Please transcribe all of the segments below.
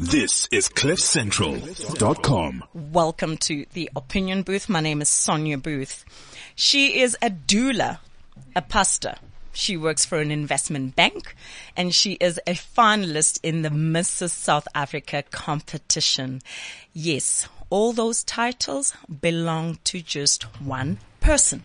This is CliffCentral.com. Welcome to the Opinion Booth. My name is Sonia Booth. She is a doula, a pastor. She works for an investment bank and she is a finalist in the Mrs. South Africa competition. Yes, all those titles belong to just one person.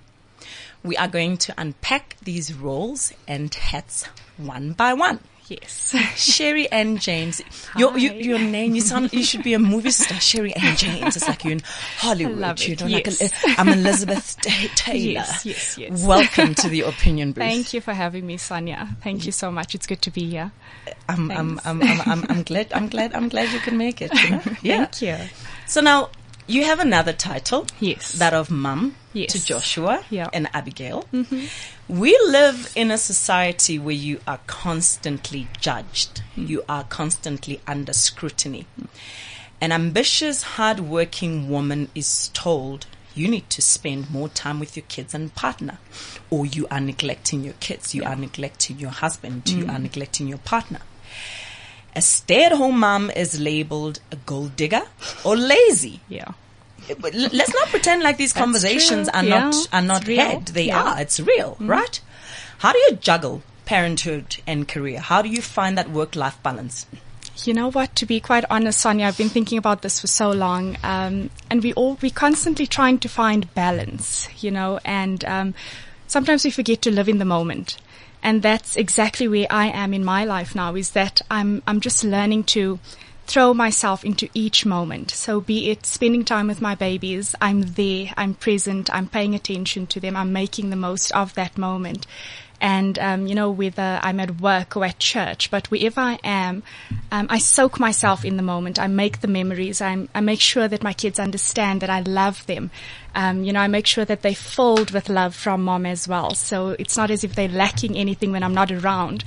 We are going to unpack these roles and hats one by one. Yes. Sherry Ann James. Your, your, your name, you sound, you should be a movie star. Sherry Ann James. It's like you're in Hollywood. love it, You know, yes. like a, I'm Elizabeth Ta- Taylor. Yes, yes, yes. Welcome to the opinion booth. Thank you for having me, Sonia. Thank you so much. It's good to be here. I'm, I'm, I'm, I'm, I'm, glad, I'm glad, I'm glad you can make it. You know? Yeah. Thank you. So now you have another title. Yes. That of mum Yes. to Joshua Yeah. and Abigail. Mm-hmm. We live in a society where you are constantly judged. Hmm. You are constantly under scrutiny. An ambitious, hard-working woman is told you need to spend more time with your kids and partner, or you are neglecting your kids, you are neglecting your husband, you hmm. are neglecting your partner. A stay-at-home mom is labeled a gold digger or lazy. Yeah. Let's not pretend like these conversations are Yeah, not are not head. They Yeah. Mm-hmm. are. It's real, right? How do you juggle parenthood and career? How do you find that work life balance? You know what? To be quite honest, Sonia, I've been thinking about this for so long, um, and we all we constantly trying to find balance. You know, and um, sometimes we forget to live in the moment, and that's exactly where I am in my life now. Is that I'm I'm just learning to throw myself into each moment. So be it spending time with my babies, I'm there, I'm present, I'm paying attention to them, I'm making the most of that moment. And, um, you know, whether I'm at work or at church, but wherever I am, um, I soak myself in the moment. I make the memories. I'm, I make sure that my kids understand that I love them. Um, you know, I make sure that they're filled with love from mom as well. So it's not as if they're lacking anything when I'm not around.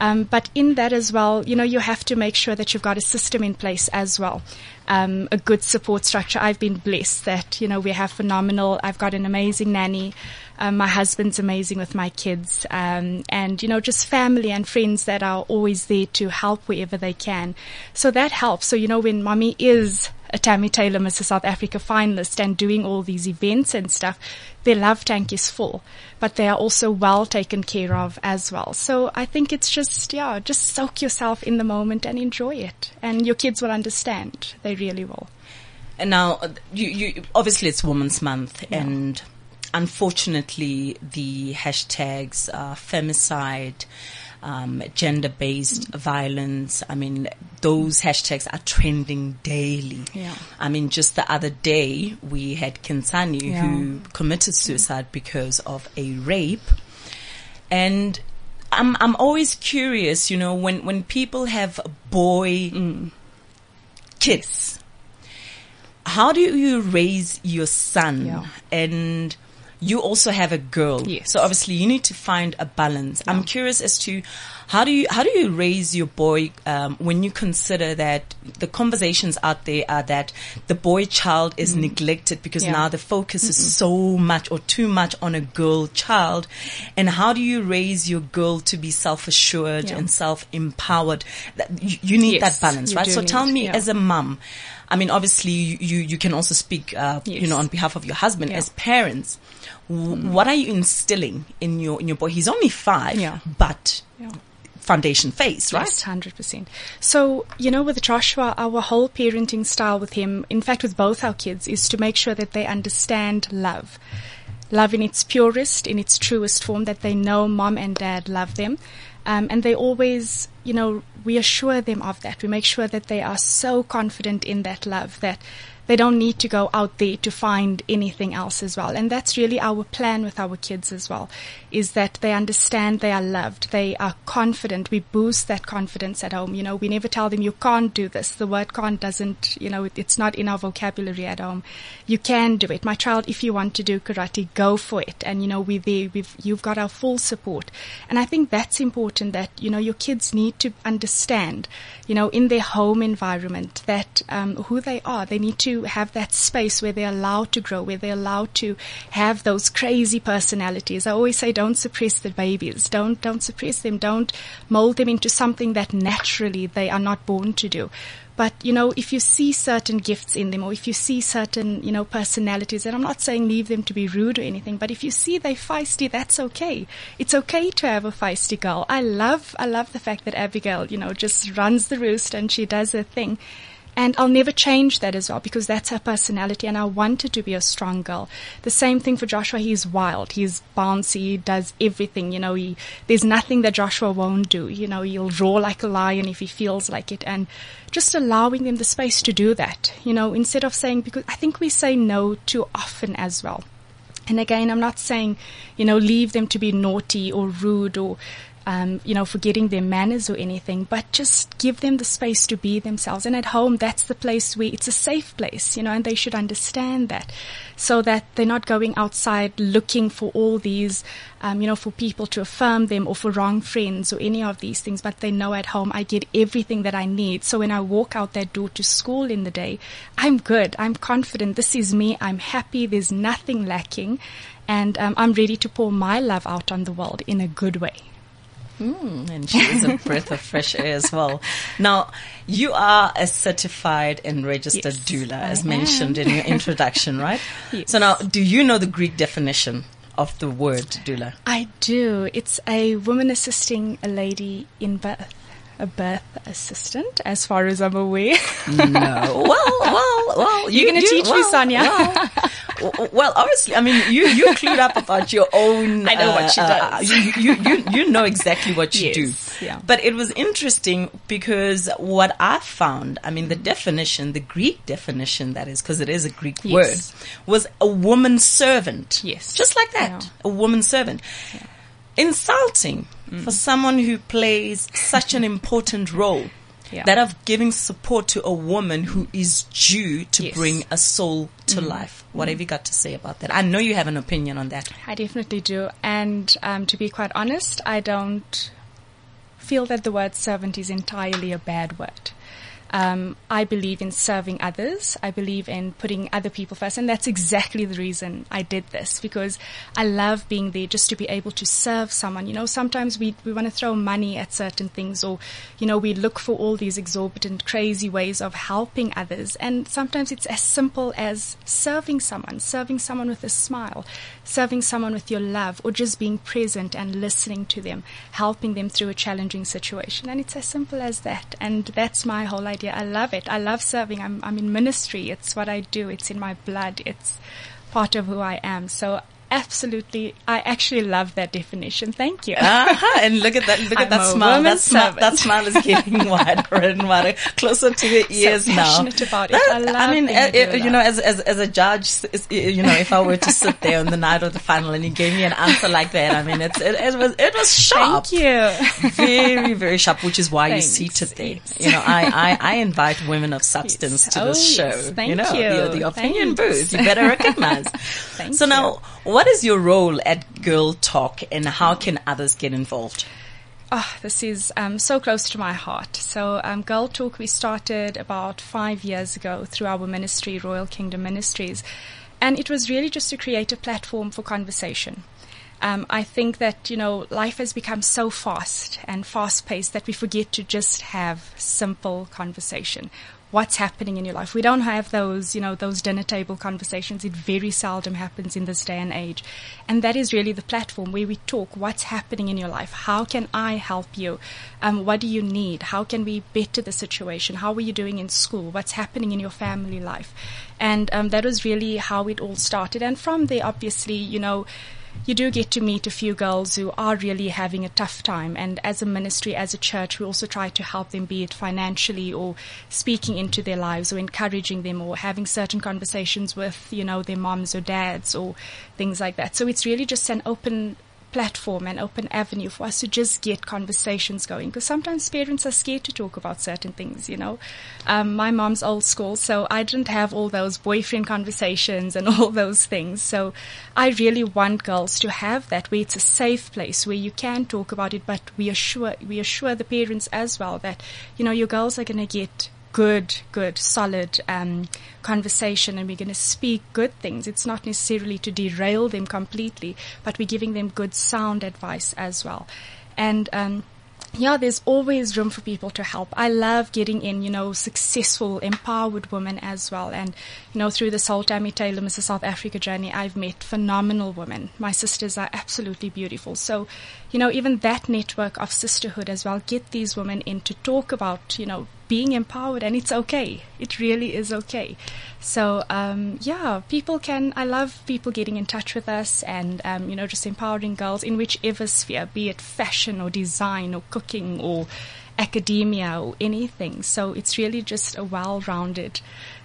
Um, but in that as well, you know, you have to make sure that you've got a system in place as well. Um, a good support structure. I've been blessed that, you know, we have phenomenal, I've got an amazing nanny. Um, my husband's amazing with my kids. Um, and, you know, just family and friends that are always there to help wherever they can. So that helps. So, you know, when mommy is Tammy Taylor Mrs. South Africa finalist and doing all these events and stuff, their love tank is full, but they are also well taken care of as well. So I think it's just, yeah, just soak yourself in the moment and enjoy it. And your kids will understand. They really will. And now, uh, you, you obviously it's Women's Month, and unfortunately, the hashtags uh, femicide, um, gender-based violence. I mean, those hashtags are trending daily. Yeah. I mean, just the other day we had Khensani who committed suicide because of a rape, and I'm I'm always curious, you know, when when people have a boy kids how do you raise your son Yeah. and you also have a girl Yes. so obviously you need to find a balance i'm curious as to how do you how do you raise your boy um, when you consider that the conversations out there are that the boy child is neglected because Yeah. now the focus is so much or too much on a girl child and how do you raise your girl to be self-assured Yeah. and self-empowered you, you need Yes, that balance you right so tell me yeah. as a mum I mean, obviously, you, you, you can also speak, uh, you know, on behalf of your husband Yeah. as parents. W- What are you instilling in your in your boy? He's only five, Yeah. but Yeah. foundation phase, right? Yes, hundred percent. So you know, with Joshua, our whole parenting style with him, in fact, with both our kids, is to make sure that they understand love, love in its purest, in its truest form. That they know mom and dad love them, um, and they always, you know, we assure them of that. We make sure that they are so confident in that love that they don't need to go out there to find anything else as well. And that's really our plan with our kids as well, is that they understand they are loved. They are confident. We boost that confidence at home. You know, we never tell them you can't do this. The word can't doesn't, you know, it, it's not in our vocabulary at home. You can do it. My child, if you want to do karate, go for it. And, you know, we're there. We've, you've got our full support. And I think that's important that, you know, your kids need to understand, you know, in their home environment that, um, who they are. They need to have that space where they're allowed to grow, where they're allowed to have those crazy personalities. I always say, don't suppress the babies. Don't, don't suppress them. Don't mold them into something that naturally they are not born to do. But, you know, if you see certain gifts in them or if you see certain, you know, personalities, and I'm not saying leave them to be rude or anything, but if you see they're feisty, that's okay. It's okay to have a feisty girl. I love, I love the fact that Abigail, you know, just runs the roost and she does her thing. And I'll never change that as well because that's her personality and I wanted to be a strong girl. The same thing for Joshua. He's wild. He's bouncy. He does everything. You know, he, there's nothing that Joshua won't do. You know, he'll roar like a lion if he feels like it and just allowing them the space to do that. You know, instead of saying, because I think we say no too often as well. And again, I'm not saying, you know, leave them to be naughty or rude or um, you know, forgetting their manners or anything, but just give them the space to be themselves. And at home, that's the place where it's a safe place, you know, and they should understand that so that they're not going outside looking for all these, um, you know, for people to affirm them or for wrong friends or any of these things, but they know at home I get everything that I need. So when I walk out that door to school in the day, I'm good. I'm confident. This is me. I'm happy. There's nothing lacking. And um, I'm ready to pour my love out on the world in a good way. Mm, and she is a breath of fresh air as well. Now, you are a certified and registered yes, doula, as I mentioned am. in your introduction, right? Yes. So now, do you know the Greek definition of the word doula? I do. It's a woman assisting a lady in birth a birth assistant, as far as I'm aware. no. Well, well, well. You're going to teach well, me, Sonia. Well, well, obviously, I mean, you you clued up about your own. I know uh, what she uh, does. Uh, you, you, you you know exactly what you yes, do. Yeah. But it was interesting because what I found, I mean, the definition, the Greek definition, that is, because it is a Greek yes. word, was a woman servant. Yes. Just like that, yeah. a woman servant. Yeah insulting mm. for someone who plays such an important role. Yeah. That of giving support to a woman who is due to yes. bring a soul to mm. life. What mm. have you got to say about that? I know you have an opinion on that. I definitely do. And um, to be quite honest, I don't feel that the word servant is entirely a bad word. Um, I believe in serving others. I believe in putting other people first. And that's exactly the reason I did this because I love being there just to be able to serve someone. You know, sometimes we, we want to throw money at certain things or, you know, we look for all these exorbitant, crazy ways of helping others. And sometimes it's as simple as serving someone, serving someone with a smile, serving someone with your love, or just being present and listening to them, helping them through a challenging situation. And it's as simple as that. And that's my whole idea idea. I love it. I love serving. I'm, I'm in ministry. It's what I do. It's in my blood. It's part of who I am. So absolutely. I actually love that definition. Thank you. Uh-huh. And look at that. Look at that smile. That smile, that smile is getting wider and wider, closer to your ears so now. Passionate about it. I love. I mean, uh, it, you know, as, as as a judge, you know, if I were to sit there on the night of the final and you gave me an answer like that, I mean, it's it, it was it was sharp. Thank you. Very very sharp, which is why Thanks. you seated there. Yes. You know, I, I I invite women of substance yes. to this oh, show. Yes. Thank you know, you. the opinion booth. You better recognize. Thank so you. now, what is your role at Girl Talk and how can others get involved? Oh, this is um, so close to my heart. So, um, Girl Talk, we started about five years ago through our ministry, Royal Kingdom Ministries. And it was really just to create a platform for conversation. Um, I think that, you know, life has become so fast and fast paced that we forget to just have simple conversation what's happening in your life. We don't have those, you know, those dinner table conversations. It very seldom happens in this day and age. And that is really the platform where we talk what's happening in your life. How can I help you? Um, what do you need? How can we better the situation? How are you doing in school? What's happening in your family life? And um, that was really how it all started. And from there, obviously, you know, you do get to meet a few girls who are really having a tough time. And as a ministry, as a church, we also try to help them, be it financially or speaking into their lives or encouraging them or having certain conversations with, you know, their moms or dads or things like that. So it's really just an open platform and open avenue for us to just get conversations going. Because sometimes parents are scared to talk about certain things, you know. Um, my mom's old school, so I didn't have all those boyfriend conversations and all those things. So I really want girls to have that where it's a safe place where you can talk about it, but we assure, we assure the parents as well that, you know, your girls are going to get good, good, solid um, conversation and we're going to speak good things. It's not necessarily to derail them completely, but we're giving them good sound advice as well. And um, yeah, there's always room for people to help. I love getting in, you know, successful, empowered women as well. And, you know, through the whole Tammy Taylor Mrs. South Africa journey, I've met phenomenal women. My sisters are absolutely beautiful. So, you know, even that network of sisterhood as well, get these women in to talk about, you know, being empowered and it's okay. It really is okay. So, um, yeah, people can, I love people getting in touch with us and, um, you know, just empowering girls in whichever sphere, be it fashion or design or cooking or academia or anything. So it's really just a well-rounded,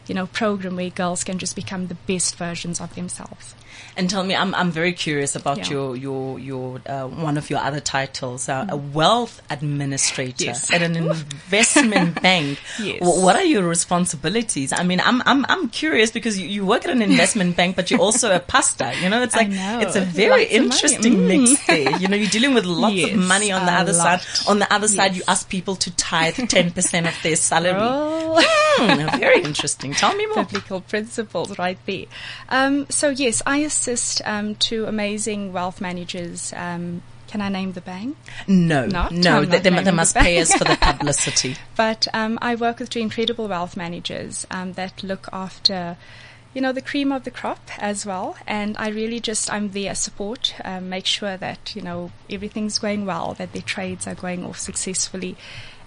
you know, program where girls can just become the best versions of themselves. And tell me, I'm I'm very curious about Yeah. your your your uh, one of your other titles, uh, a wealth administrator Yes. at an investment bank. Yes. Wh- What are your responsibilities? I mean, I'm I'm I'm curious because you, you work at an investment bank, but you're also a pastor. You know, it's like know. it's a very Lots interesting mix there. You know, you're dealing with lots Yes, of money on the other lot. side. On the other side, you ask people to tithe ten percent of their salary. Oh. Hmm, very interesting. Tell me more. biblical principles right there. Um, so yes, I assist um, two amazing wealth managers. Um, can I name the bank? No, Not? no, they, they, they must the pay us for the publicity. But um, I work with two incredible wealth managers um, that look after, you know, the cream of the crop as well. And I really just I'm there support, um, make sure that you know everything's going well, that their trades are going off successfully.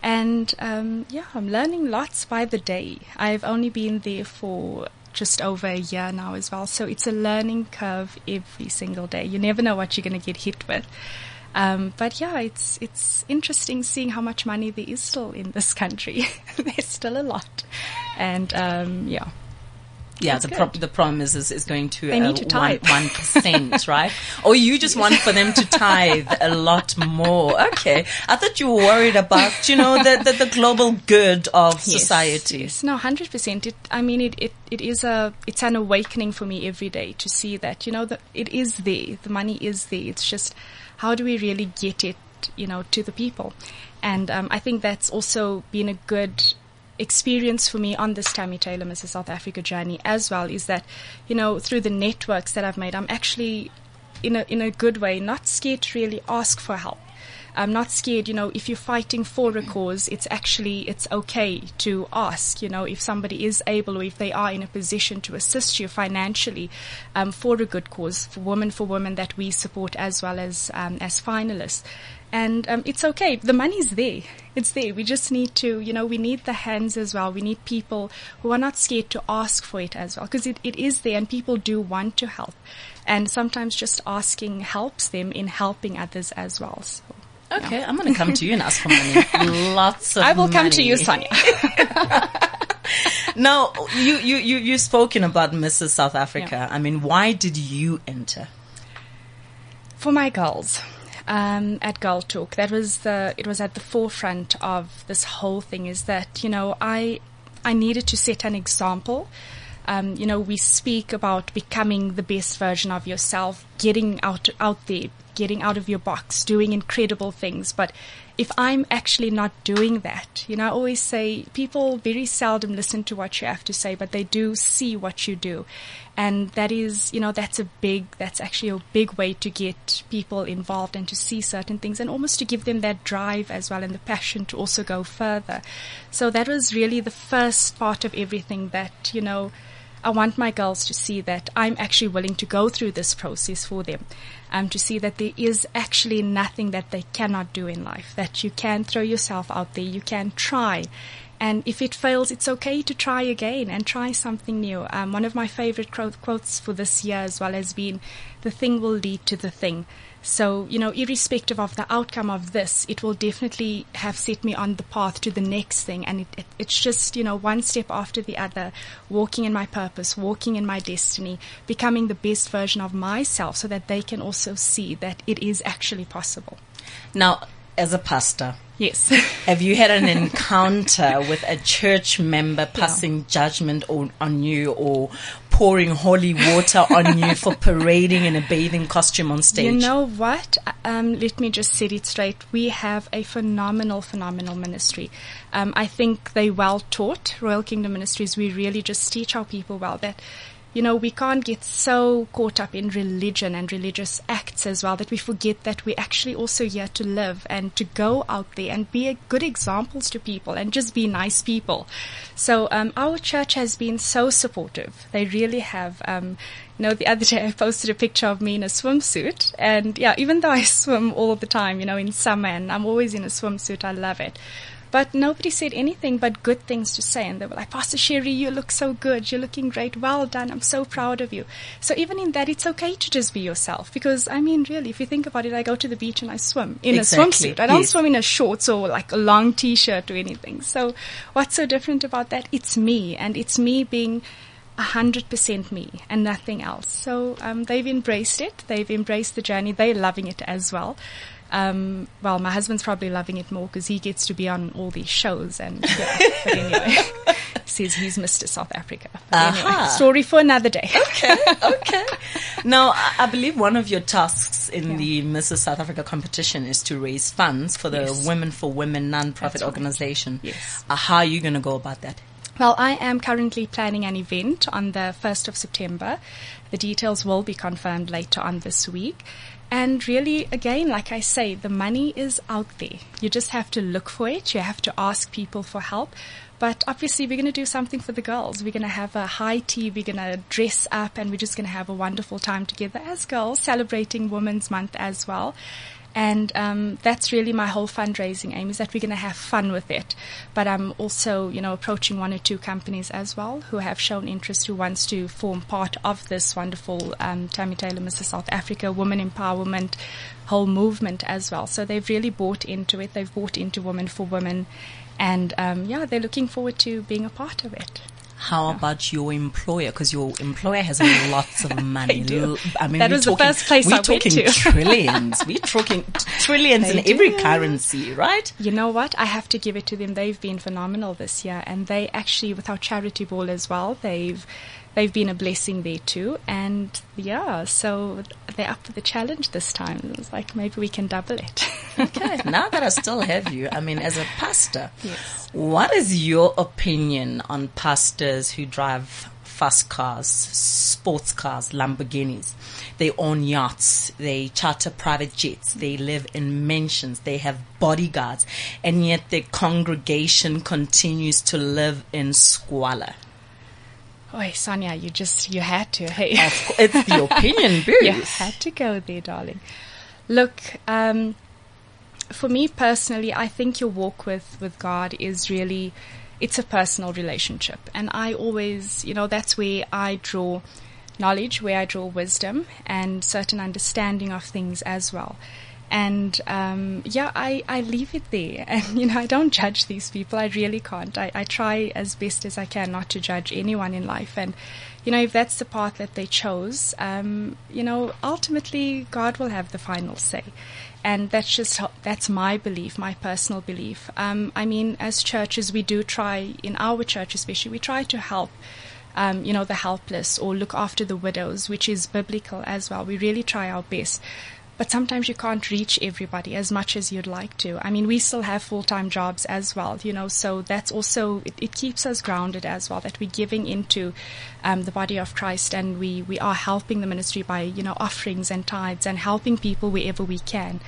And um, yeah, I'm learning lots by the day. I've only been there for just over a year now as well, so it's a learning curve every single day. You never know what you're going to get hit with. Um, but yeah, it's it's interesting seeing how much money there is still in this country. There's still a lot, and um, yeah, Yeah, That's the pro- the problem is, is is going to They uh, need to tithe. one percent, right? Or you just want for them to tithe a lot more. Okay, I thought you were worried about you know the the, the global good of Yes, society. Yes, no, hundred percent. It. I mean, it, it. It is a. It's an awakening for me every day to see that you know that it is there. The money is there. It's just how do we really get it, you know, to the people, and um, I think that's also been a good experience for me on this Tammy Taylor Mrs. South Africa journey as well is that, you know, through the networks that I've made, I'm actually in a in a good way not scared to really ask for help. I'm not scared, you know, if you're fighting for a cause, it's actually, it's okay to ask, you know, if somebody is able or if they are in a position to assist you financially um, for a good cause, for women for women that we support as well as, um, as finalists. And um, it's okay. The money's there. It's there. We just need to, you know, we need the hands as well. We need people who are not scared to ask for it as well, because it, it is there and people do want to help. And sometimes just asking helps them in helping others as well. So. Okay, I'm going to come to you and ask for money. Lots of I will come to you, Sonia. Now, you, you, you, you've spoken about Mrs. South Africa. Yeah. I mean, why did you enter? for my girls um, at Girl Talk, that was the it was at the forefront of this whole thing. Is that you know I I needed to set an example. Um, you know, we speak about becoming the best version of yourself, getting out out there, getting out of your box, doing incredible things. But if I'm actually not doing that, you know, I always say people very seldom listen to what you have to say, but they do see what you do. And that is, you know, that's a big, that's actually a big way to get people involved and to see certain things and almost to give them that drive as well and the passion to also go further. So that was really the first part of everything that, you know, I want my girls to see that I'm actually willing to go through this process for them. Um, to see that there is actually nothing that they cannot do in life, that you can throw yourself out there, you can try. And if it fails, it's okay to try again and try something new. Um, one of my favorite quotes for this year as well has been, the thing will lead to the thing. So, you know, irrespective of the outcome of this, it will definitely have set me on the path to the next thing. And it, it, it's just, you know, one step after the other, walking in my purpose, walking in my destiny, becoming the best version of myself so that they can also see that it is actually possible. Now, as a pastor, Yes. have you had an encounter with a church member passing judgment on, on you or pouring holy water on you for parading in a bathing costume on stage? You know what? Um, let me just set it straight. We have a phenomenal, phenomenal ministry. Um, I think they well taught Royal Kingdom Ministries. We really just teach our people well that you know, we can't get so caught up in religion and religious acts as well that we forget that we're actually also here to live and to go out there and be good examples to people and just be nice people. So um, our church has been so supportive. They really have. Um, you know, the other day I posted a picture of me in a swimsuit, and yeah, even though I swim all the time, you know, in summer, and I'm always in a swimsuit, I love it. But nobody said anything but good things to say. And they were like, Pastor Sherry, you look so good. You're looking great. Well done. I'm so proud of you. So even in that, it's okay to just be yourself. Because, I mean, really, if you think about it, I go to the beach and I swim in Exactly. a swimsuit. I don't Yes. swim in a shorts or like a long t-shirt or anything. So what's so different about that? It's me. And it's me being a hundred percent me and nothing else. So um, they've embraced it. They've embraced the journey. They're loving it as well. Um, well, my husband's probably loving it more because he gets to be on all these shows and yeah. but anyway, says he's Mr. South Africa. Anyway, story for another day. okay, okay. Now, I I believe one of your tasks in Yeah. the Mrs. South Africa competition is to raise funds for the Yes. Women for Women non-profit right. organization. Yes. Uh, how are you going to go about that? Well, I am currently planning an event on the 1st of September. The details will be confirmed later on this week. And really, again, like I say, the money is out there. You just have to look for it. You have to ask people for help. But obviously, we're going to do something for the girls. We're going to have a high tea. We're going to dress up and we're just going to have a wonderful time together as girls, celebrating Women's Month as well. And um, that's really my whole fundraising aim is that we're going to have fun with it. But I'm also, you know, approaching one or two companies as well who have shown interest, who wants to form part of this wonderful um, Tammy Taylor, Mrs. South Africa women empowerment whole movement as well. So they've really bought into it. They've bought into Women for Women, and um, yeah, they're looking forward to being a part of it. How about your employer? Because your employer has lots of money. Do. I mean, That was the first place we're I went talking to. trillions. we're talking trillions They in every currency, right? You know what? I have to give it to them. They've been phenomenal this year, and they actually, with our charity ball as well, they've they've been a blessing there too. And yeah, so they're up for the challenge this time. It's like maybe we can double it. Okay, now that I still have you, I mean, as a pastor, Yes. what is your opinion on pastors who drive fast cars, sports cars, Lamborghinis? They own yachts, they charter private jets, they live in mansions, they have bodyguards, and yet their congregation continues to live in squalor. Oi, Sonia, you just you had to. Hey, it's the opinion booth. you had to go there, darling. Look, um, for me personally, I think your walk with, with God is really, it's a personal relationship. And I always, you know, that's where I draw knowledge, where I draw wisdom and certain understanding of things as well. And um, yeah, I, I leave it there. And, you know, I don't judge these people. I really can't. I, I try as best as I can not to judge anyone in life. And, you know, if that's the path that they chose, um, you know, ultimately God will have the final say. And that's just, that's my belief, my personal belief. Um, I mean, as churches, we do try, in our church especially, we try to help um, you know, the helpless or look after the widows, which is biblical as well. We really try our best. But sometimes you can't reach everybody as much as you'd like to. I mean, we still have full-time jobs as well, you know, so that's also, it, it keeps us grounded as well, that we're giving into um, the body of Christ and we, we are helping the ministry by, you know, offerings and tithes and helping people wherever we can.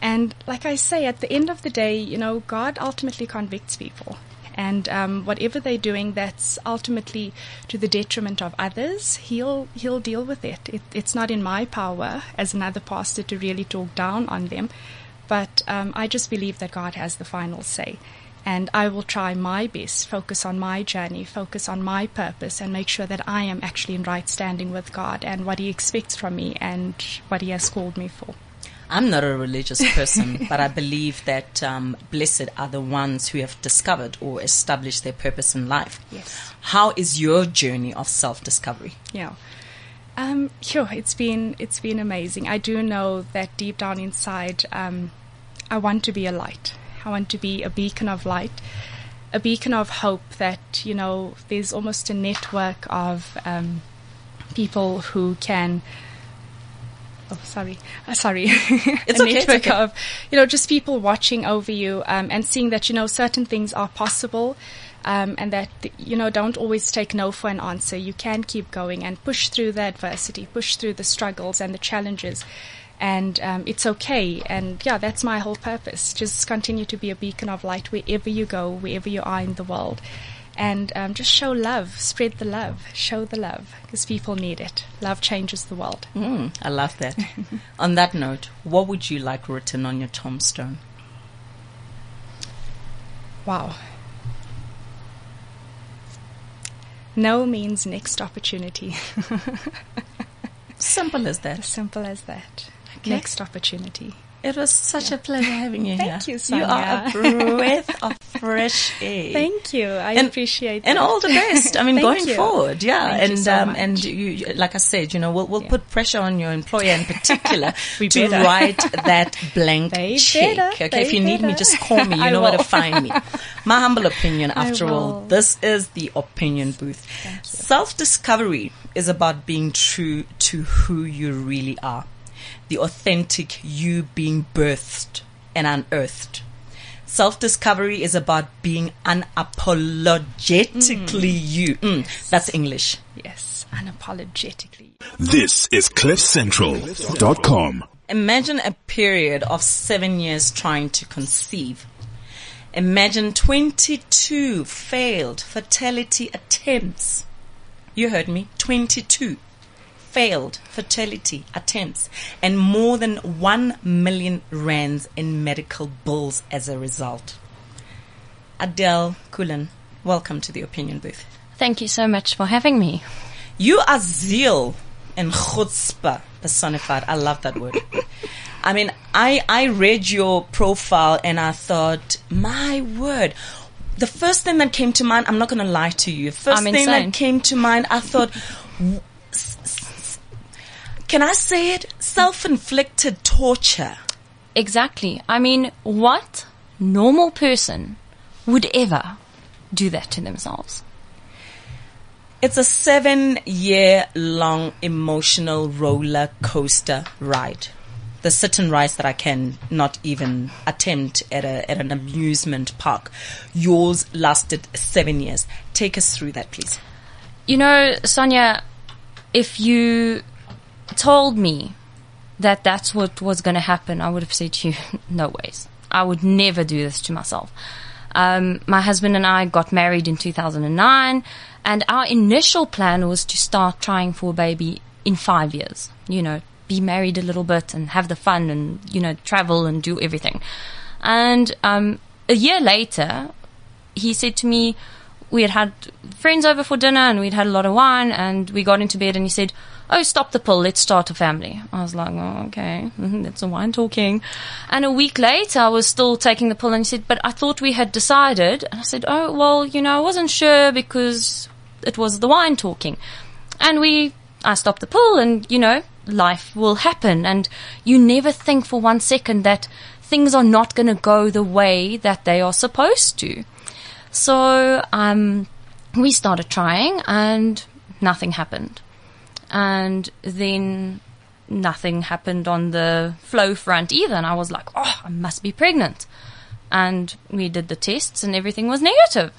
And like I say, at the end of the day, you know, God ultimately convicts people and um, whatever they're doing that's ultimately to the detriment of others he'll he'll deal with it. it it's not in my power as another pastor to really talk down on them. But um, I just believe that God has the final say. And I will try my best. Focus on my journey. Focus on my purpose and make sure that I am actually in right standing with God and what he expects from me and what he has called me for I'm not a religious person, but I believe that um, blessed are the ones who have discovered or established their purpose in life. Yes. How is your journey of self-discovery? Yeah. Um, sure, it's been it's been amazing. I do know that deep down inside, um, I want to be a light. I want to be a beacon of light, a beacon of hope. That you know, there's almost a network of um, people who can. Oh, sorry, uh, sorry. It's a okay, it's network okay. of you know just people watching over you um, and seeing that you know certain things are possible. Um, and that you know don't always take no for an answer. You can keep going and push through the adversity, push through the struggles and the challenges, and um, it's okay. And yeah, that's my whole purpose. Just continue to be a beacon of light wherever you go, wherever you are in the world, and um, just show love, spread the love, show the love, because people need it. Love changes the world. Mm, I love that. on that note, what would you like written on your tombstone? Wow. No means next opportunity. Simple as that. Simple as that. Okay. Next opportunity. It was such a pleasure having you Thank here. you, Sonia. You are a breath of fresh air. Thank you. I And- appreciate it. and that. all the best. I mean, going you. forward, yeah, Thank and so um, and you, like I said, you know, we'll we'll Yeah. put pressure on your employer in particular to better. write that blank They check. better. Okay, if They you need me, just call me. You know where to find me. My humble opinion, after all, this is the opinion booth. Self discovery is about being true to who you really are, the authentic you being birthed and unearthed. Self discovery is about being unapologetically you. Mm, that's English. Yes, unapologetically. This is CliffCentral.com. Imagine a period of seven years trying to conceive. Imagine 22 failed fertility attempts. You heard me. 22 failed fertility attempts and more than 1 million rands in medical bills as a result. Adele Kulin, welcome to the opinion booth. Thank you so much for having me. You are zeal and chutzpah personified. I love that word. I mean, I, I read your profile and I thought, my word. The first thing that came to mind, I'm not going to lie to you. First I'm thing insane. that came to mind, I thought, w- s- s- can I say it? Self-inflicted torture. Exactly. I mean, what normal person would ever do that to themselves? It's a seven year long emotional roller coaster ride. The sit and rides that I can not even attempt at, a, at an amusement park. Yours lasted seven years. Take us through that, please. You know, Sonia, if you told me that that's what was going to happen, I would have said to you, no ways. I would never do this to myself. Um, my husband and I got married in 2009, and our initial plan was to start trying for a baby in five years. You know, be married a little bit and have the fun and, you know, travel and do everything. And um, a year later, he said to me, we had had friends over for dinner and we'd had a lot of wine and we got into bed and he said, Oh, stop the pill. Let's start a family. I was like, oh, okay. That's a wine talking. And a week later, I was still taking the pill and he said, but I thought we had decided. And I said, oh, well, you know, I wasn't sure because it was the wine talking. And we, I stopped the pill and, you know, life will happen. And you never think for one second that things are not going to go the way that they are supposed to. So um, we started trying, and nothing happened. And then nothing happened on the flow front either. And I was like, oh, I must be pregnant. And we did the tests, and everything was negative.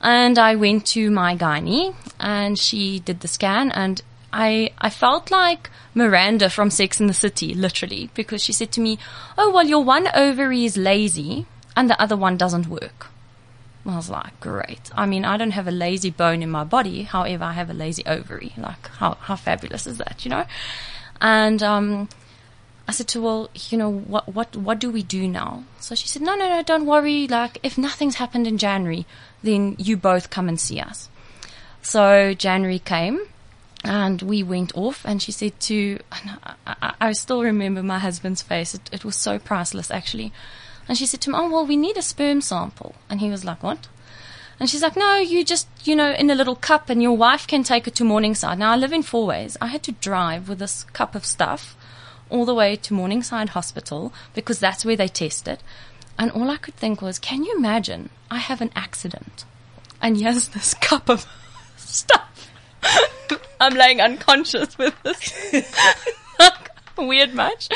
And I went to my gynae, and she did the scan, and I I felt like Miranda from Sex in the City, literally, because she said to me, "Oh well, your one ovary is lazy, and the other one doesn't work." I was like, great. I mean, I don't have a lazy bone in my body. However, I have a lazy ovary. Like, how, how fabulous is that, you know? And, um, I said to her, well, you know, what, what, what do we do now? So she said, no, no, no, don't worry. Like, if nothing's happened in January, then you both come and see us. So January came and we went off and she said to, I, I, still remember my husband's face. It, it was so priceless actually. And she said to him, Oh, well, we need a sperm sample. And he was like, What? And she's like, No, you just, you know, in a little cup and your wife can take it to Morningside. Now, I live in Fourways. I had to drive with this cup of stuff all the way to Morningside Hospital because that's where they test it. And all I could think was, Can you imagine? I have an accident. And here's this cup of stuff. I'm laying unconscious with this weird match.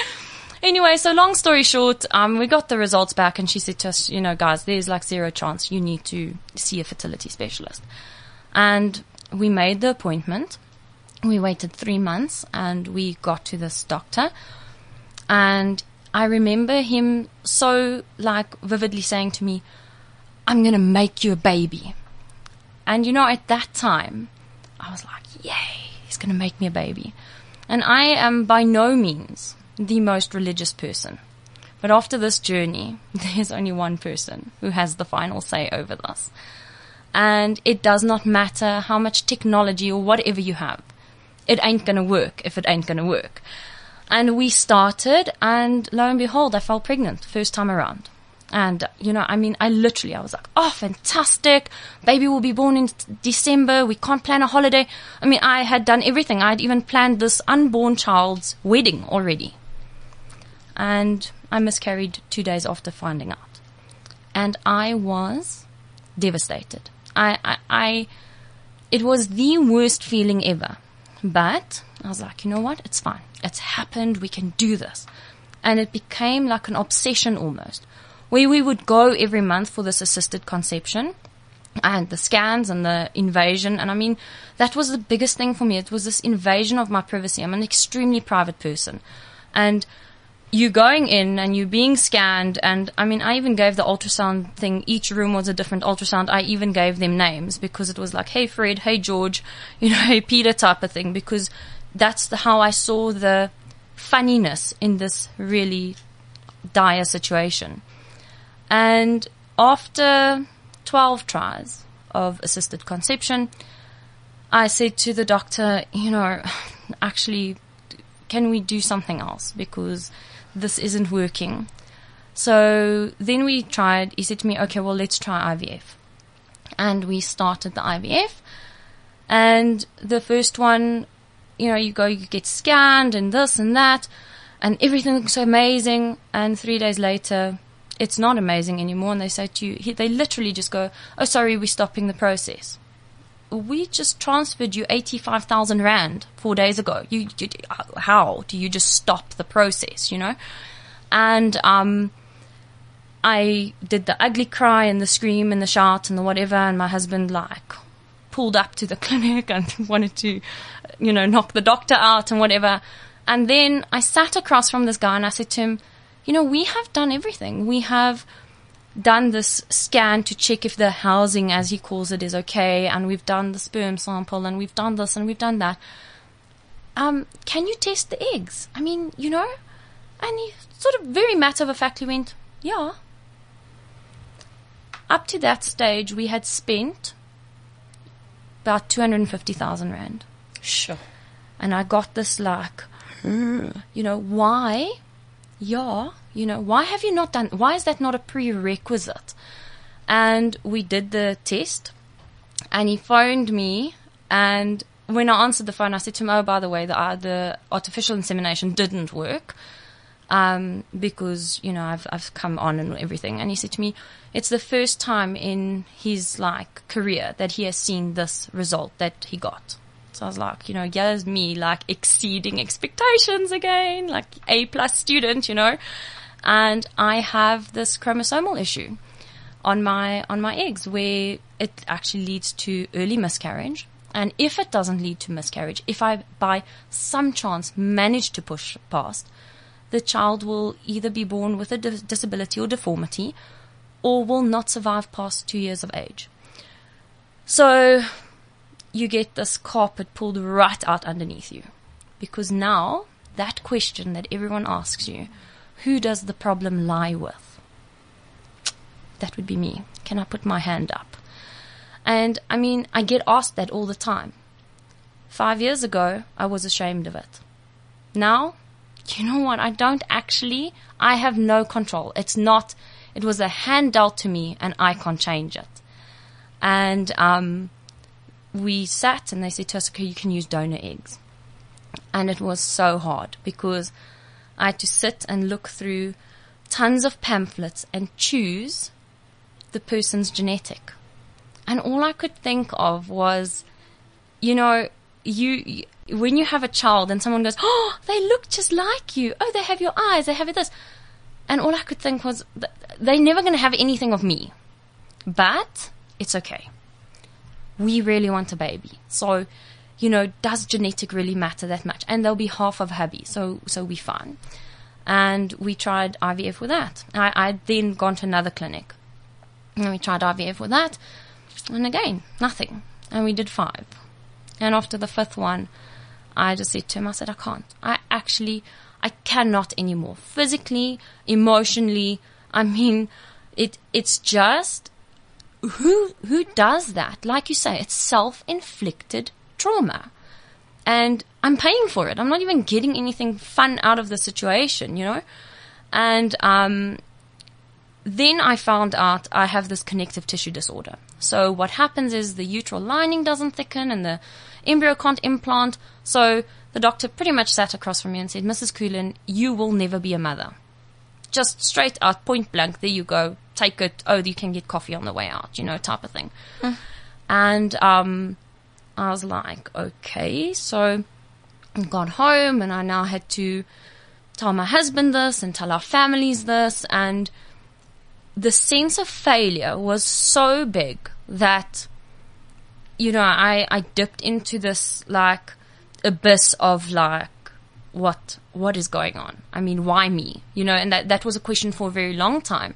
Anyway, so long story short, um, we got the results back and she said to us, you know, guys, there's like zero chance. You need to see a fertility specialist. And we made the appointment. We waited three months and we got to this doctor. And I remember him so like vividly saying to me, I'm going to make you a baby. And you know, at that time, I was like, yay, he's going to make me a baby. And I am by no means the most religious person. But after this journey, there's only one person who has the final say over this. And it does not matter how much technology or whatever you have. It ain't gonna work if it ain't gonna work. And we started and lo and behold, I fell pregnant first time around. And, you know, I mean, I literally, I was like, oh, fantastic. Baby will be born in December. We can't plan a holiday. I mean, I had done everything. I had even planned this unborn child's wedding already. And I miscarried two days after finding out. And I was devastated. I, I, I, it was the worst feeling ever. But I was like, you know what? It's fine. It's happened. We can do this. And it became like an obsession almost where we would go every month for this assisted conception and the scans and the invasion. And I mean, that was the biggest thing for me. It was this invasion of my privacy. I'm an extremely private person. And you going in and you being scanned and I mean I even gave the ultrasound thing each room was a different ultrasound. I even gave them names because it was like hey Fred. Hey George. You know hey Peter type of thing because that's the, how I saw the funniness in this really dire situation. And after 12 tries of assisted conception, I said to the doctor, you know, actually, can we do something else? Because this isn't working. So then we tried, he said to me, okay, well, let's try IVF. And we started the IVF. And the first one, you know, you go, you get scanned and this and that, and everything looks amazing. And three days later, it's not amazing anymore. And they say to you, they literally just go, oh, sorry, we're stopping the process. We just transferred you 85,000 Rand four days ago. You, you, how do you just stop the process, you know? And, um, I did the ugly cry and the scream and the shout and the whatever, and my husband like pulled up to the clinic and wanted to, you know, knock the doctor out and whatever. And then I sat across from this guy and I said to him, you know, we have done everything. We have done this scan to check if the housing, as he calls it, is okay, and we've done the sperm sample, and we've done this, and we've done that. Um, can you test the eggs? I mean, you know? And he sort of very matter of factly went, yeah. Up to that stage, we had spent about 250,000 Rand. Sure. And I got this like, you know, why yeah, you know, why have you not done, why is that not a prerequisite? And we did the test and he phoned me and when I answered the phone, I said to him, oh, by the way, the, uh, the artificial insemination didn't work. Um, because, you know, I've, I've come on and everything. And he said to me, it's the first time in his like career that he has seen this result that he got. So I was like, you know, here's me like exceeding expectations again, like A plus student, you know. And I have this chromosomal issue on my on my eggs where it actually leads to early miscarriage. And if it doesn't lead to miscarriage, if I by some chance manage to push past, the child will either be born with a dis- disability or deformity or will not survive past 2 years of age. So you get this carpet pulled right out underneath you. Because now, that question that everyone asks you, who does the problem lie with? That would be me. Can I put my hand up? And I mean, I get asked that all the time. Five years ago, I was ashamed of it. Now, you know what? I don't actually, I have no control. It's not, it was a hand dealt to me and I can't change it. And, um, we sat and they said to us, okay, you can use donor eggs. And it was so hard because I had to sit and look through tons of pamphlets and choose the person's genetic. And all I could think of was, you know, you, when you have a child and someone goes, oh, they look just like you. Oh, they have your eyes. They have this. And all I could think was, they're never going to have anything of me. But it's okay. We really want a baby. So, you know, does genetic really matter that much? And they'll be half of hubby. So, so we fine. And we tried IVF with that. I, I then gone to another clinic. And we tried IVF with that. And again, nothing. And we did five. And after the fifth one, I just said to him, I said, I can't. I actually, I cannot anymore. Physically, emotionally. I mean, it, it's just, who, who does that? Like you say, it's self-inflicted trauma. And I'm paying for it. I'm not even getting anything fun out of the situation, you know? And, um, then I found out I have this connective tissue disorder. So what happens is the uterine lining doesn't thicken and the embryo can't implant. So the doctor pretty much sat across from me and said, Mrs. Coolin, you will never be a mother. Just straight out, point blank, there you go. Take it. Oh, you can get coffee on the way out, you know, type of thing. And, um, I was like, okay. So I got home and I now had to tell my husband this and tell our families this and the sense of failure was so big that you know I I dipped into this like abyss of like what what is going on I mean why me you know and that that was a question for a very long time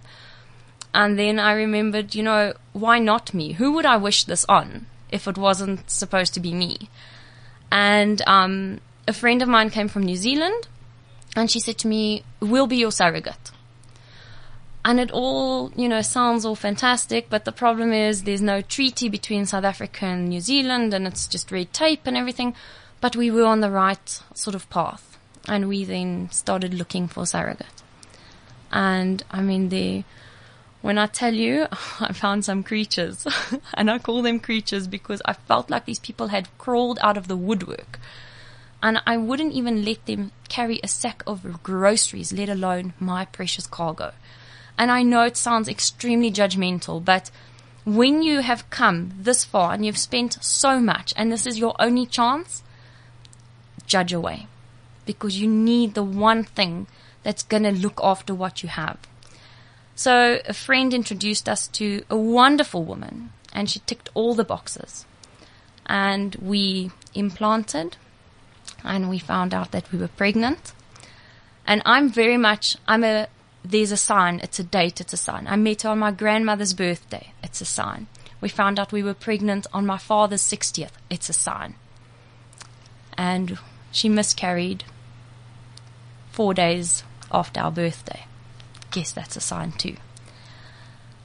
and then I remembered you know why not me who would I wish this on if it wasn't supposed to be me and um a friend of mine came from New Zealand and she said to me we'll be your surrogate and it all, you know, sounds all fantastic, but the problem is there's no treaty between South Africa and New Zealand and it's just red tape and everything. But we were on the right sort of path and we then started looking for surrogate. And I mean, the, when I tell you, I found some creatures and I call them creatures because I felt like these people had crawled out of the woodwork and I wouldn't even let them carry a sack of groceries, let alone my precious cargo. And I know it sounds extremely judgmental, but when you have come this far and you've spent so much and this is your only chance, judge away. Because you need the one thing that's going to look after what you have. So a friend introduced us to a wonderful woman and she ticked all the boxes. And we implanted and we found out that we were pregnant. And I'm very much, I'm a there's a sign, it's a date, it's a sign. I met her on my grandmother's birthday, it's a sign. We found out we were pregnant on my father's 60th, it's a sign. And she miscarried four days after our birthday. Guess that's a sign too.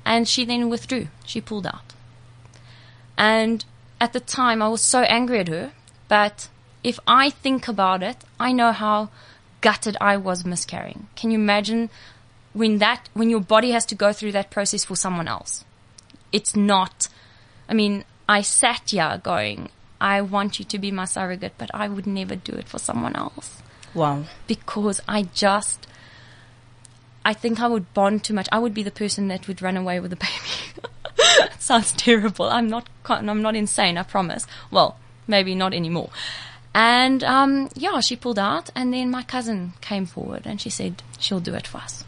And she then withdrew. She pulled out. And at the time, I was so angry at her. But if I think about it, I know how gutted I was miscarrying. Can you imagine when that when your body has to go through that process for someone else. It's not I mean, I sat here going, I want you to be my surrogate, but I would never do it for someone else. Wow. Because I just I think I would bond too much. I would be the person that would run away with the baby. Sounds terrible. I'm not I'm not insane, I promise. Well, maybe not anymore. And um, yeah, she pulled out, and then my cousin came forward and she said she'll do it for us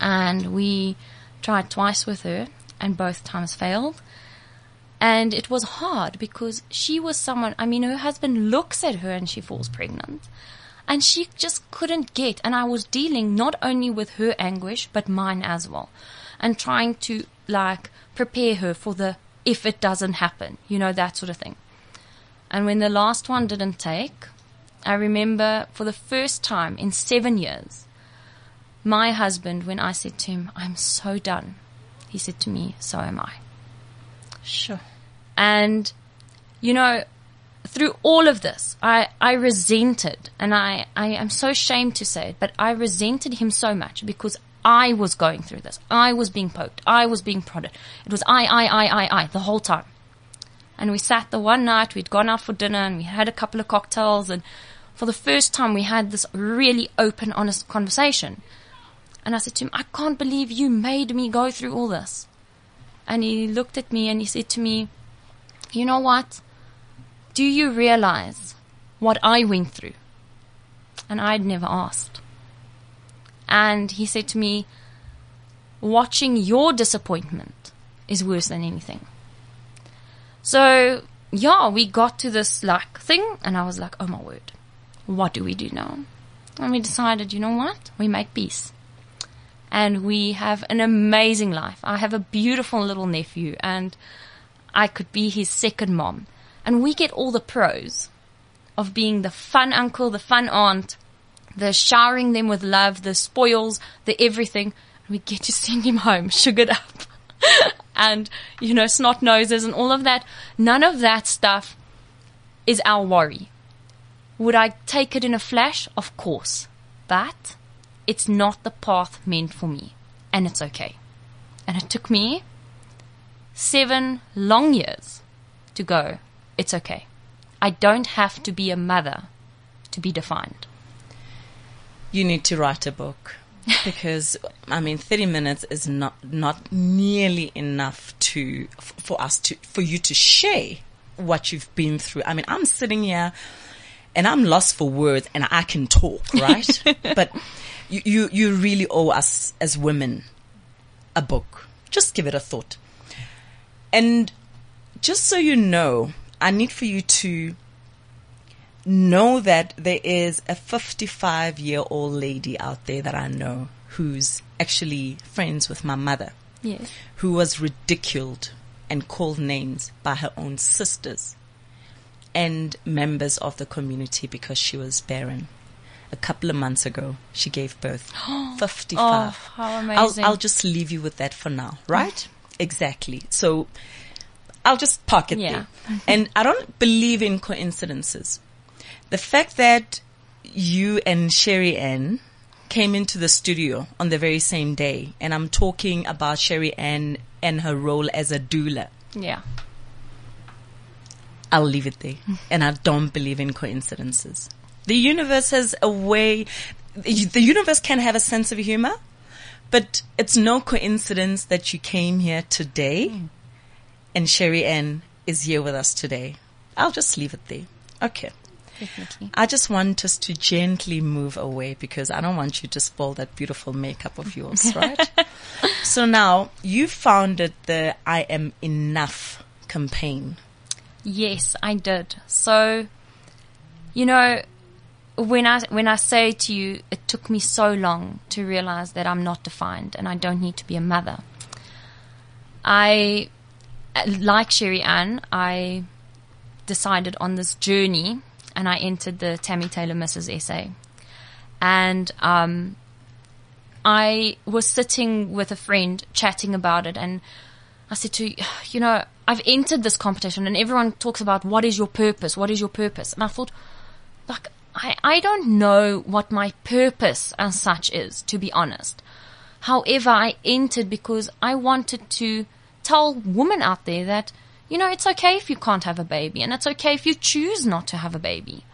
and we tried twice with her and both times failed. And it was hard because she was someone, I mean, her husband looks at her and she falls pregnant. And she just couldn't get, and I was dealing not only with her anguish, but mine as well. And trying to, like, prepare her for the, if it doesn't happen, you know, that sort of thing. And when the last one didn't take, I remember for the first time in seven years, my husband, when I said to him, I'm so done, he said to me, so am I. Sure. And, you know, through all of this, I, I resented, and I, I am so ashamed to say it, but I resented him so much because I was going through this. I was being poked. I was being prodded. It was I, I, I, I, I, the whole time. And we sat the one night, we'd gone out for dinner and we had a couple of cocktails and for the first time we had this really open, honest conversation. And I said to him, I can't believe you made me go through all this. And he looked at me and he said to me, You know what? Do you realize what I went through? And I'd never asked. And he said to me, Watching your disappointment is worse than anything. So, yeah, we got to this like thing, and I was like, oh my word, what do we do now? And we decided, you know what? We make peace. And we have an amazing life. I have a beautiful little nephew, and I could be his second mom. And we get all the pros of being the fun uncle, the fun aunt, the showering them with love, the spoils, the everything. We get to send him home, sugared up. and, you know, snot noses and all of that. None of that stuff is our worry. Would I take it in a flash? Of course. But it's not the path meant for me. And it's okay. And it took me seven long years to go, it's okay. I don't have to be a mother to be defined. You need to write a book because I mean, thirty minutes is not not nearly enough to for us to for you to share what you've been through. I mean, I'm sitting here and I'm lost for words, and I can talk, right? but you, you you really owe us as women a book. Just give it a thought. And just so you know, I need for you to know that there is a 55 year old lady out there that I know who's actually friends with my mother. Yes. Who was ridiculed and called names by her own sisters and members of the community because she was barren. A couple of months ago, she gave birth. 55. Oh, how amazing. I'll, I'll just leave you with that for now, right? Mm. exactly. So I'll just park it Yeah. there. and I don't believe in coincidences. The fact that you and Sherry Ann came into the studio on the very same day, and I'm talking about Sherry Ann and her role as a doula. Yeah. I'll leave it there. And I don't believe in coincidences. The universe has a way, the universe can have a sense of humor, but it's no coincidence that you came here today mm. And Sherry Ann is here with us today. I'll just leave it there. Okay. Definitely. I just want us to gently move away because I don't want you to spoil that beautiful makeup of yours, right? so now you founded the I Am Enough campaign. Yes, I did. So, you know, when I when I say to you, it took me so long to realize that I'm not defined and I don't need to be a mother. I, like Sherry Ann, I decided on this journey and I entered the Tammy Taylor Mrs. SA. And um, I was sitting with a friend chatting about it and I said to you know, I've entered this competition and everyone talks about what is your purpose? What is your purpose? And I thought, like, I, I don't know what my purpose as such is, to be honest. However, I entered because I wanted to tell women out there that, you know, it's okay if you can't have a baby and it's okay if you choose not to have a baby.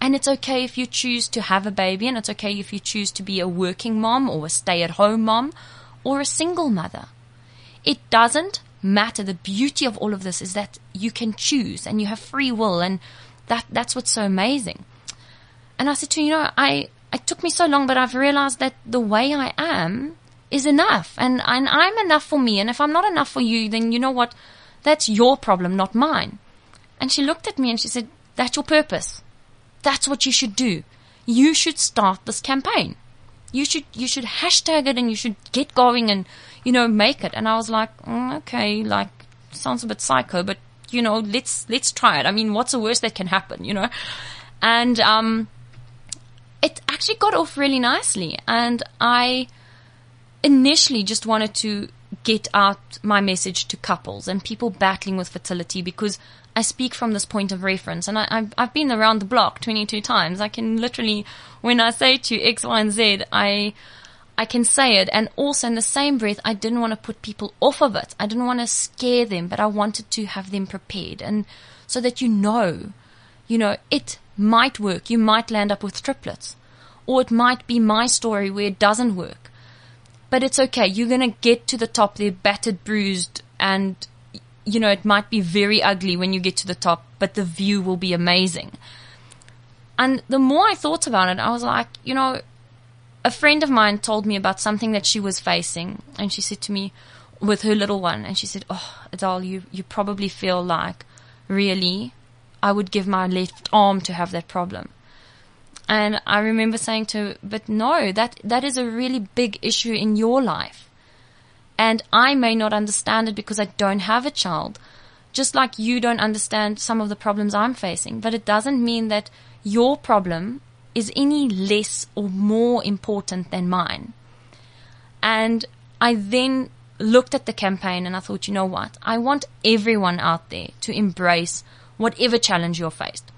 And it's okay if you choose to have a baby and it's okay if you choose to be a working mom or a stay at home mom or a single mother. It doesn't matter. The beauty of all of this is that you can choose and you have free will and that, that's what's so amazing. And I said to you know, I, it took me so long, but I've realized that the way I am is enough and, and I'm enough for me. And if I'm not enough for you, then you know what? That's your problem, not mine. And she looked at me and she said, that's your purpose. That's what you should do. You should start this campaign. You should, you should hashtag it and you should get going and, you know, make it. And I was like, mm, okay, like, sounds a bit psycho, but, you know, let's, let's try it. I mean, what's the worst that can happen, you know? And, um, it actually got off really nicely. And I initially just wanted to get out my message to couples and people battling with fertility because I speak from this point of reference and I, I've, I've been around the block 22 times. I can literally, when I say to X, Y, and Z, I, I can say it. And also in the same breath, I didn't want to put people off of it. I didn't want to scare them, but I wanted to have them prepared and so that you know, you know, it might work. You might land up with triplets or it might be my story where it doesn't work but it's okay. You're going to get to the top They're battered, bruised, and you know, it might be very ugly when you get to the top, but the view will be amazing. And the more I thought about it, I was like, you know, a friend of mine told me about something that she was facing, and she said to me, with her little one, and she said, "Oh, Adele, you you probably feel like really, I would give my left arm to have that problem." And I remember saying to her, "But no, that that is a really big issue in your life, and I may not understand it because I don't have a child." Just like you don't understand some of the problems I'm facing, but it doesn't mean that your problem is any less or more important than mine. And I then looked at the campaign and I thought, you know what? I want everyone out there to embrace whatever challenge you're faced.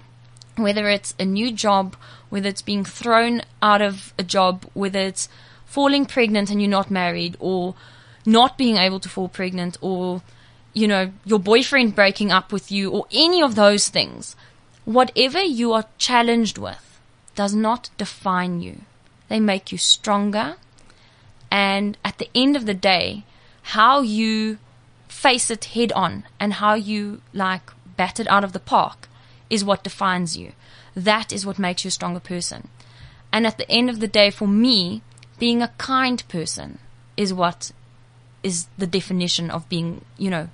Whether it's a new job, whether it's being thrown out of a job, whether it's falling pregnant and you're not married, or not being able to fall pregnant, or, you know, your boyfriend breaking up with you, or any of those things. Whatever you are challenged with does not define you. They make you stronger. And at the end of the day, how you face it head on and how you like bat it out of the park is what defines you. That is what makes you a stronger person. And at the end of the day, for me, being a kind person is what is the definition of being, you know,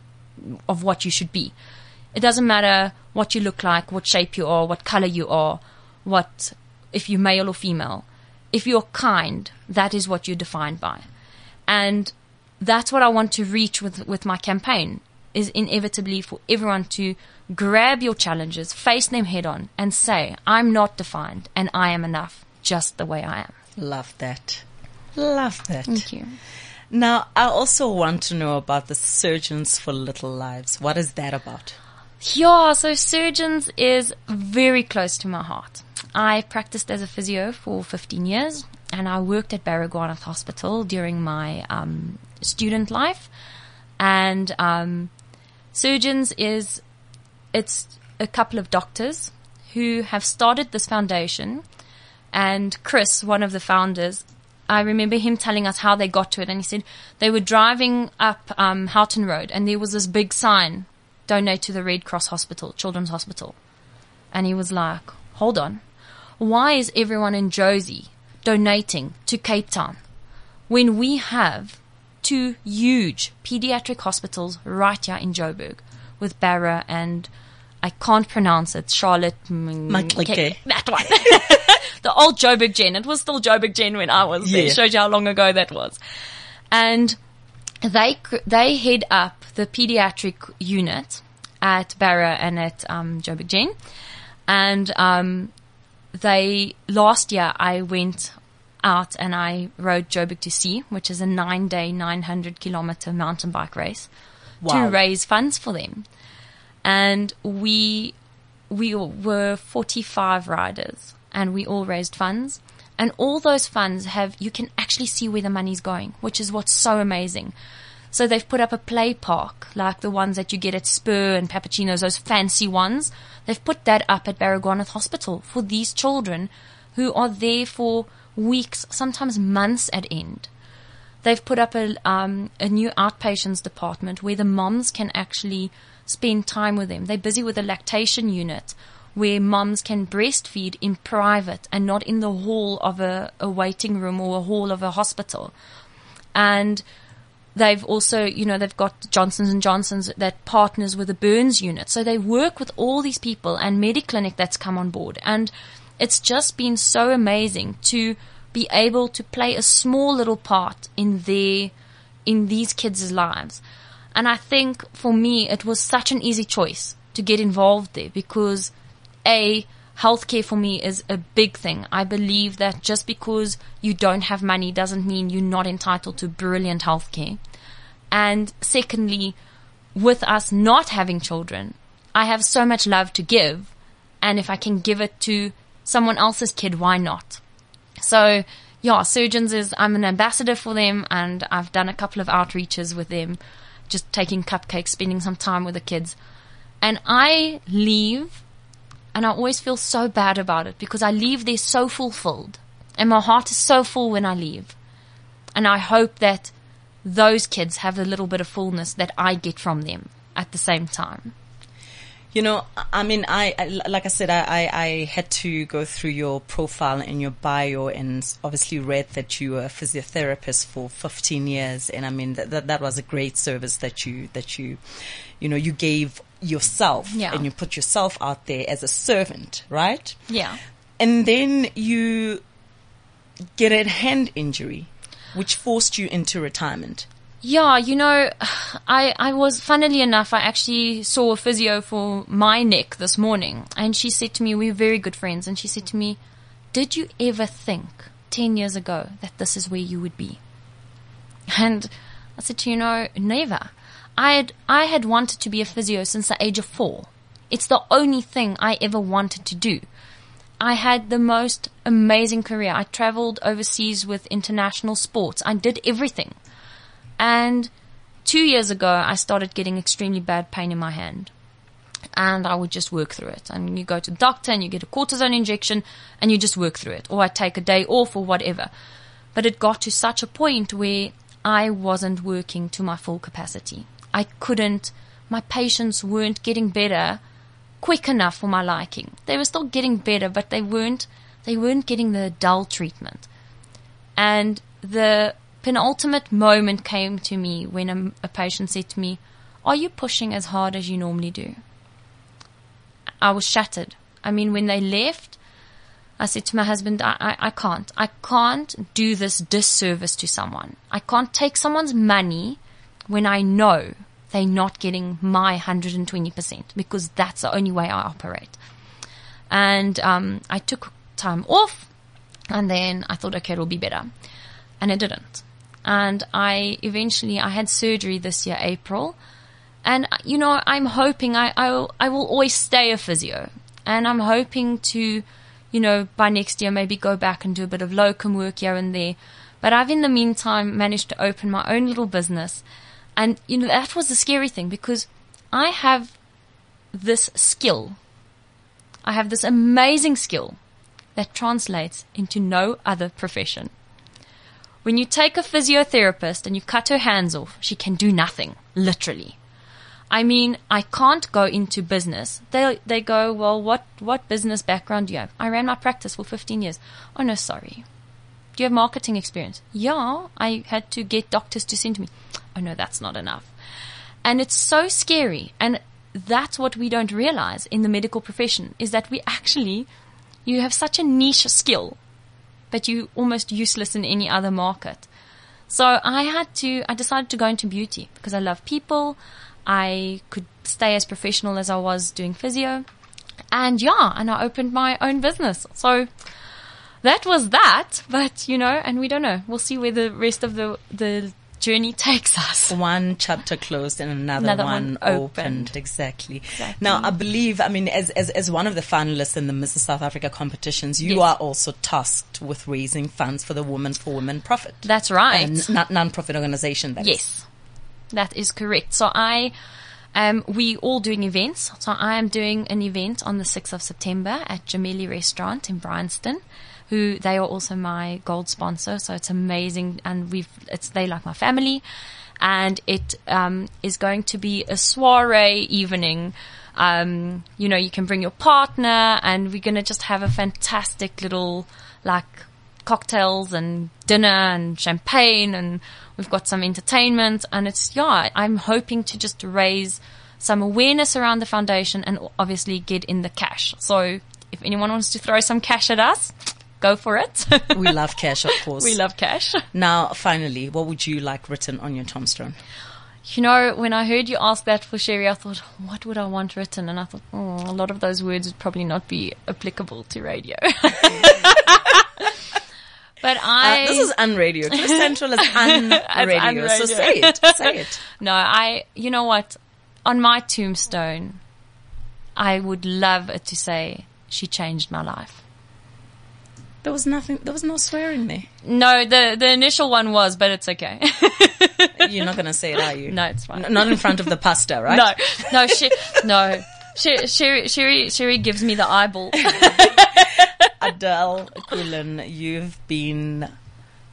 of what you should be. It doesn't matter what you look like, what shape you are, what color you are, what, if you're male or female. If you're kind, that is what you're defined by. And that's what I want to reach with, with my campaign is inevitably for everyone to grab your challenges, face them head on and say, I'm not defined and I am enough just the way I am. Love that. Love that. Thank you. Now, I also want to know about the Surgeons for Little Lives. What is that about? Yeah, so surgeons is very close to my heart. I practiced as a physio for 15 years and I worked at Baragwanath Hospital during my um, student life. And um, surgeons is it's a couple of doctors who have started this foundation. And Chris, one of the founders, I remember him telling us how they got to it. And he said they were driving up um, Houghton Road, and there was this big sign: "Donate to the Red Cross Hospital, Children's Hospital." And he was like, "Hold on, why is everyone in Jozi donating to Cape Town when we have two huge pediatric hospitals right here in Joburg with Bara and I can't pronounce it. Charlotte. That one. the old Joburg Gen. It was still Joburg Gen when I was there. Yeah. It shows you how long ago that was. And they they head up the pediatric unit at Bara and at um, Joburg Gen. And um, they last year I went out and I rode Joburg2c, which is a nine day, 900 kilometer mountain bike race Wow. to raise funds for them. And we, we were 45 riders and we all raised funds. And all those funds have, you can actually see where the money's going, which is what's so amazing. So they've put up a play park, like the ones that you get at Spur and Papachino's, those fancy ones. They've put that up at Baragwanath Hospital for these children who are there for weeks, sometimes months at end. They've put up a, um, a new outpatients department where the moms can actually spend time with them. They're busy with a lactation unit where moms can breastfeed in private and not in the hall of a, a waiting room or a hall of a hospital. And they've also, you know, they've got Johnson's and Johnson's that partners with the burns unit. So they work with all these people and MediClinic that's come on board. And it's just been so amazing to be able to play a small little part in their, in these kids' lives. And I think for me, it was such an easy choice to get involved there because A, healthcare for me is a big thing. I believe that just because you don't have money doesn't mean you're not entitled to brilliant healthcare. And secondly, with us not having children, I have so much love to give. And if I can give it to someone else's kid, why not? So yeah, surgeons is, I'm an ambassador for them and I've done a couple of outreaches with them, just taking cupcakes, spending some time with the kids. And I leave and I always feel so bad about it because I leave there so fulfilled and my heart is so full when I leave. And I hope that those kids have a little bit of fullness that I get from them at the same time. You know, I mean, I, I like I said, I, I, I had to go through your profile and your bio, and obviously read that you were a physiotherapist for 15 years, and I mean that that, that was a great service that you that you, you know, you gave yourself, Yeah. and you put yourself out there as a servant, right? Yeah. And then you get a hand injury, which forced you into retirement. Yeah, you know, I, I was, funnily enough, I actually saw a physio for my neck this morning and she said to me, we we're very good friends, and she said to me, did you ever think 10 years ago that this is where you would be? And I said to you, know, never. I had, I had wanted to be a physio since the age of four. It's the only thing I ever wanted to do. I had the most amazing career. I traveled overseas with international sports. I did everything. And two years ago, I started getting extremely bad pain in my hand. And I would just work through it. And you go to the doctor and you get a cortisone injection and you just work through it. Or I take a day off or whatever. But it got to such a point where I wasn't working to my full capacity. I couldn't, my patients weren't getting better quick enough for my liking. They were still getting better, but they weren't, they weren't getting the dull treatment. And the penultimate moment came to me when a, a patient said to me, Are you pushing as hard as you normally do? I was shattered. I mean, when they left, I said to my husband, I, I, I can't. I can't do this disservice to someone. I can't take someone's money when I know they're not getting my 120% because that's the only way I operate. And um, I took time off and then I thought, okay, it'll be better. And it didn't. And I eventually, I had surgery this year, April. And, you know, I'm hoping I, I, will, I will always stay a physio. And I'm hoping to, you know, by next year maybe go back and do a bit of locum work here and there. But I've in the meantime managed to open my own little business. And, you know, that was the scary thing because I have this skill. I have this amazing skill that translates into no other profession. When you take a physiotherapist and you cut her hands off, she can do nothing, literally. I mean, I can't go into business. They they go, well, what what business background do you have? I ran my practice for 15 years. Oh no, sorry. Do you have marketing experience? Yeah, I had to get doctors to send me. Oh no, that's not enough. And it's so scary. And that's what we don't realize in the medical profession is that we actually, you have such a niche skill, but you're almost useless in any other market. So I had to, I decided to go into beauty because I love people. I could stay as professional as I was doing physio. And yeah, and I opened my own business. So that was that, but you know, and we don't know. We'll see where the rest of the, the journey takes us. One chapter closed and another, Another one, one opened. opened. Exactly. Exactly. Now, I believe, I mean, as, as, as one of the finalists in the Mrs. South Africa competitions, you Yes. are also tasked with raising funds for the Women for Women Profit. That's right. A non-profit organization. That is. Yes, that is correct. So I, um, we all doing events. So I am doing an event on the 6th of September at Jamili Restaurant in Bryanston, who they are also my gold sponsor. So it's amazing. And we've, it's, they like my family and it, um, is going to be a soiree evening. Um, you know, you can bring your partner and we're to just have a fantastic little, like, cocktails and dinner and champagne and we've got some entertainment and it's yeah i'm hoping to just raise some awareness around the foundation and obviously get in the cash so if anyone wants to throw some cash at us go for it We love cash, of course. we love cash Now, finally, what would you like written on your tombstone? you know when i heard you ask that for sherry i thought what would i want written and i thought oh, a lot of those words would probably not be applicable to radio but i Uh, this is unradio. Cliff Central is unradio. so say it. Say it. No, I, you know what? On my tombstone, I would love it to say, she changed my life. There was nothing. There was no swearing there. No, the, the initial one was, but it's okay. You're not going to say it, are you? no, it's fine. N- not in front of the pastor, right? No, no, she, no. She, Sherry, Sherry, Sherry gives me the eyeball. Adele Quillen, you've been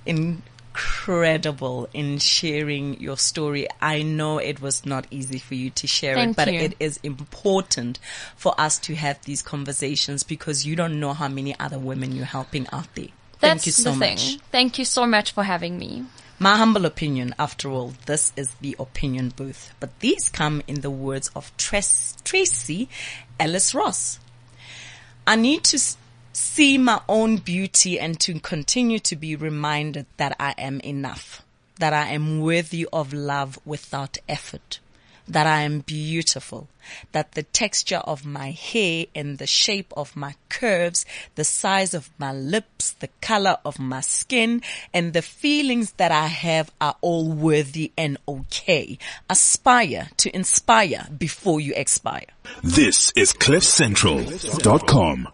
in incredible in sharing your story. I know it was not easy for you to share Thank it, but you. it is important for us to have these conversations because you don't know how many other women you're helping out there. That's Thank you so much. Thank you so much for having me. My humble opinion, after all, this is the opinion booth. But these come in the words of Tres- Tracee Ellis Ross. I need to see my own beauty and to continue to be reminded that I am enough, that I am worthy of love without effort, that I am beautiful, that the texture of my hair and the shape of my curves, the size of my lips, the color of my skin, and the feelings that I have are all worthy and okay. Aspire to inspire before you expire. This is CliffCentral.com.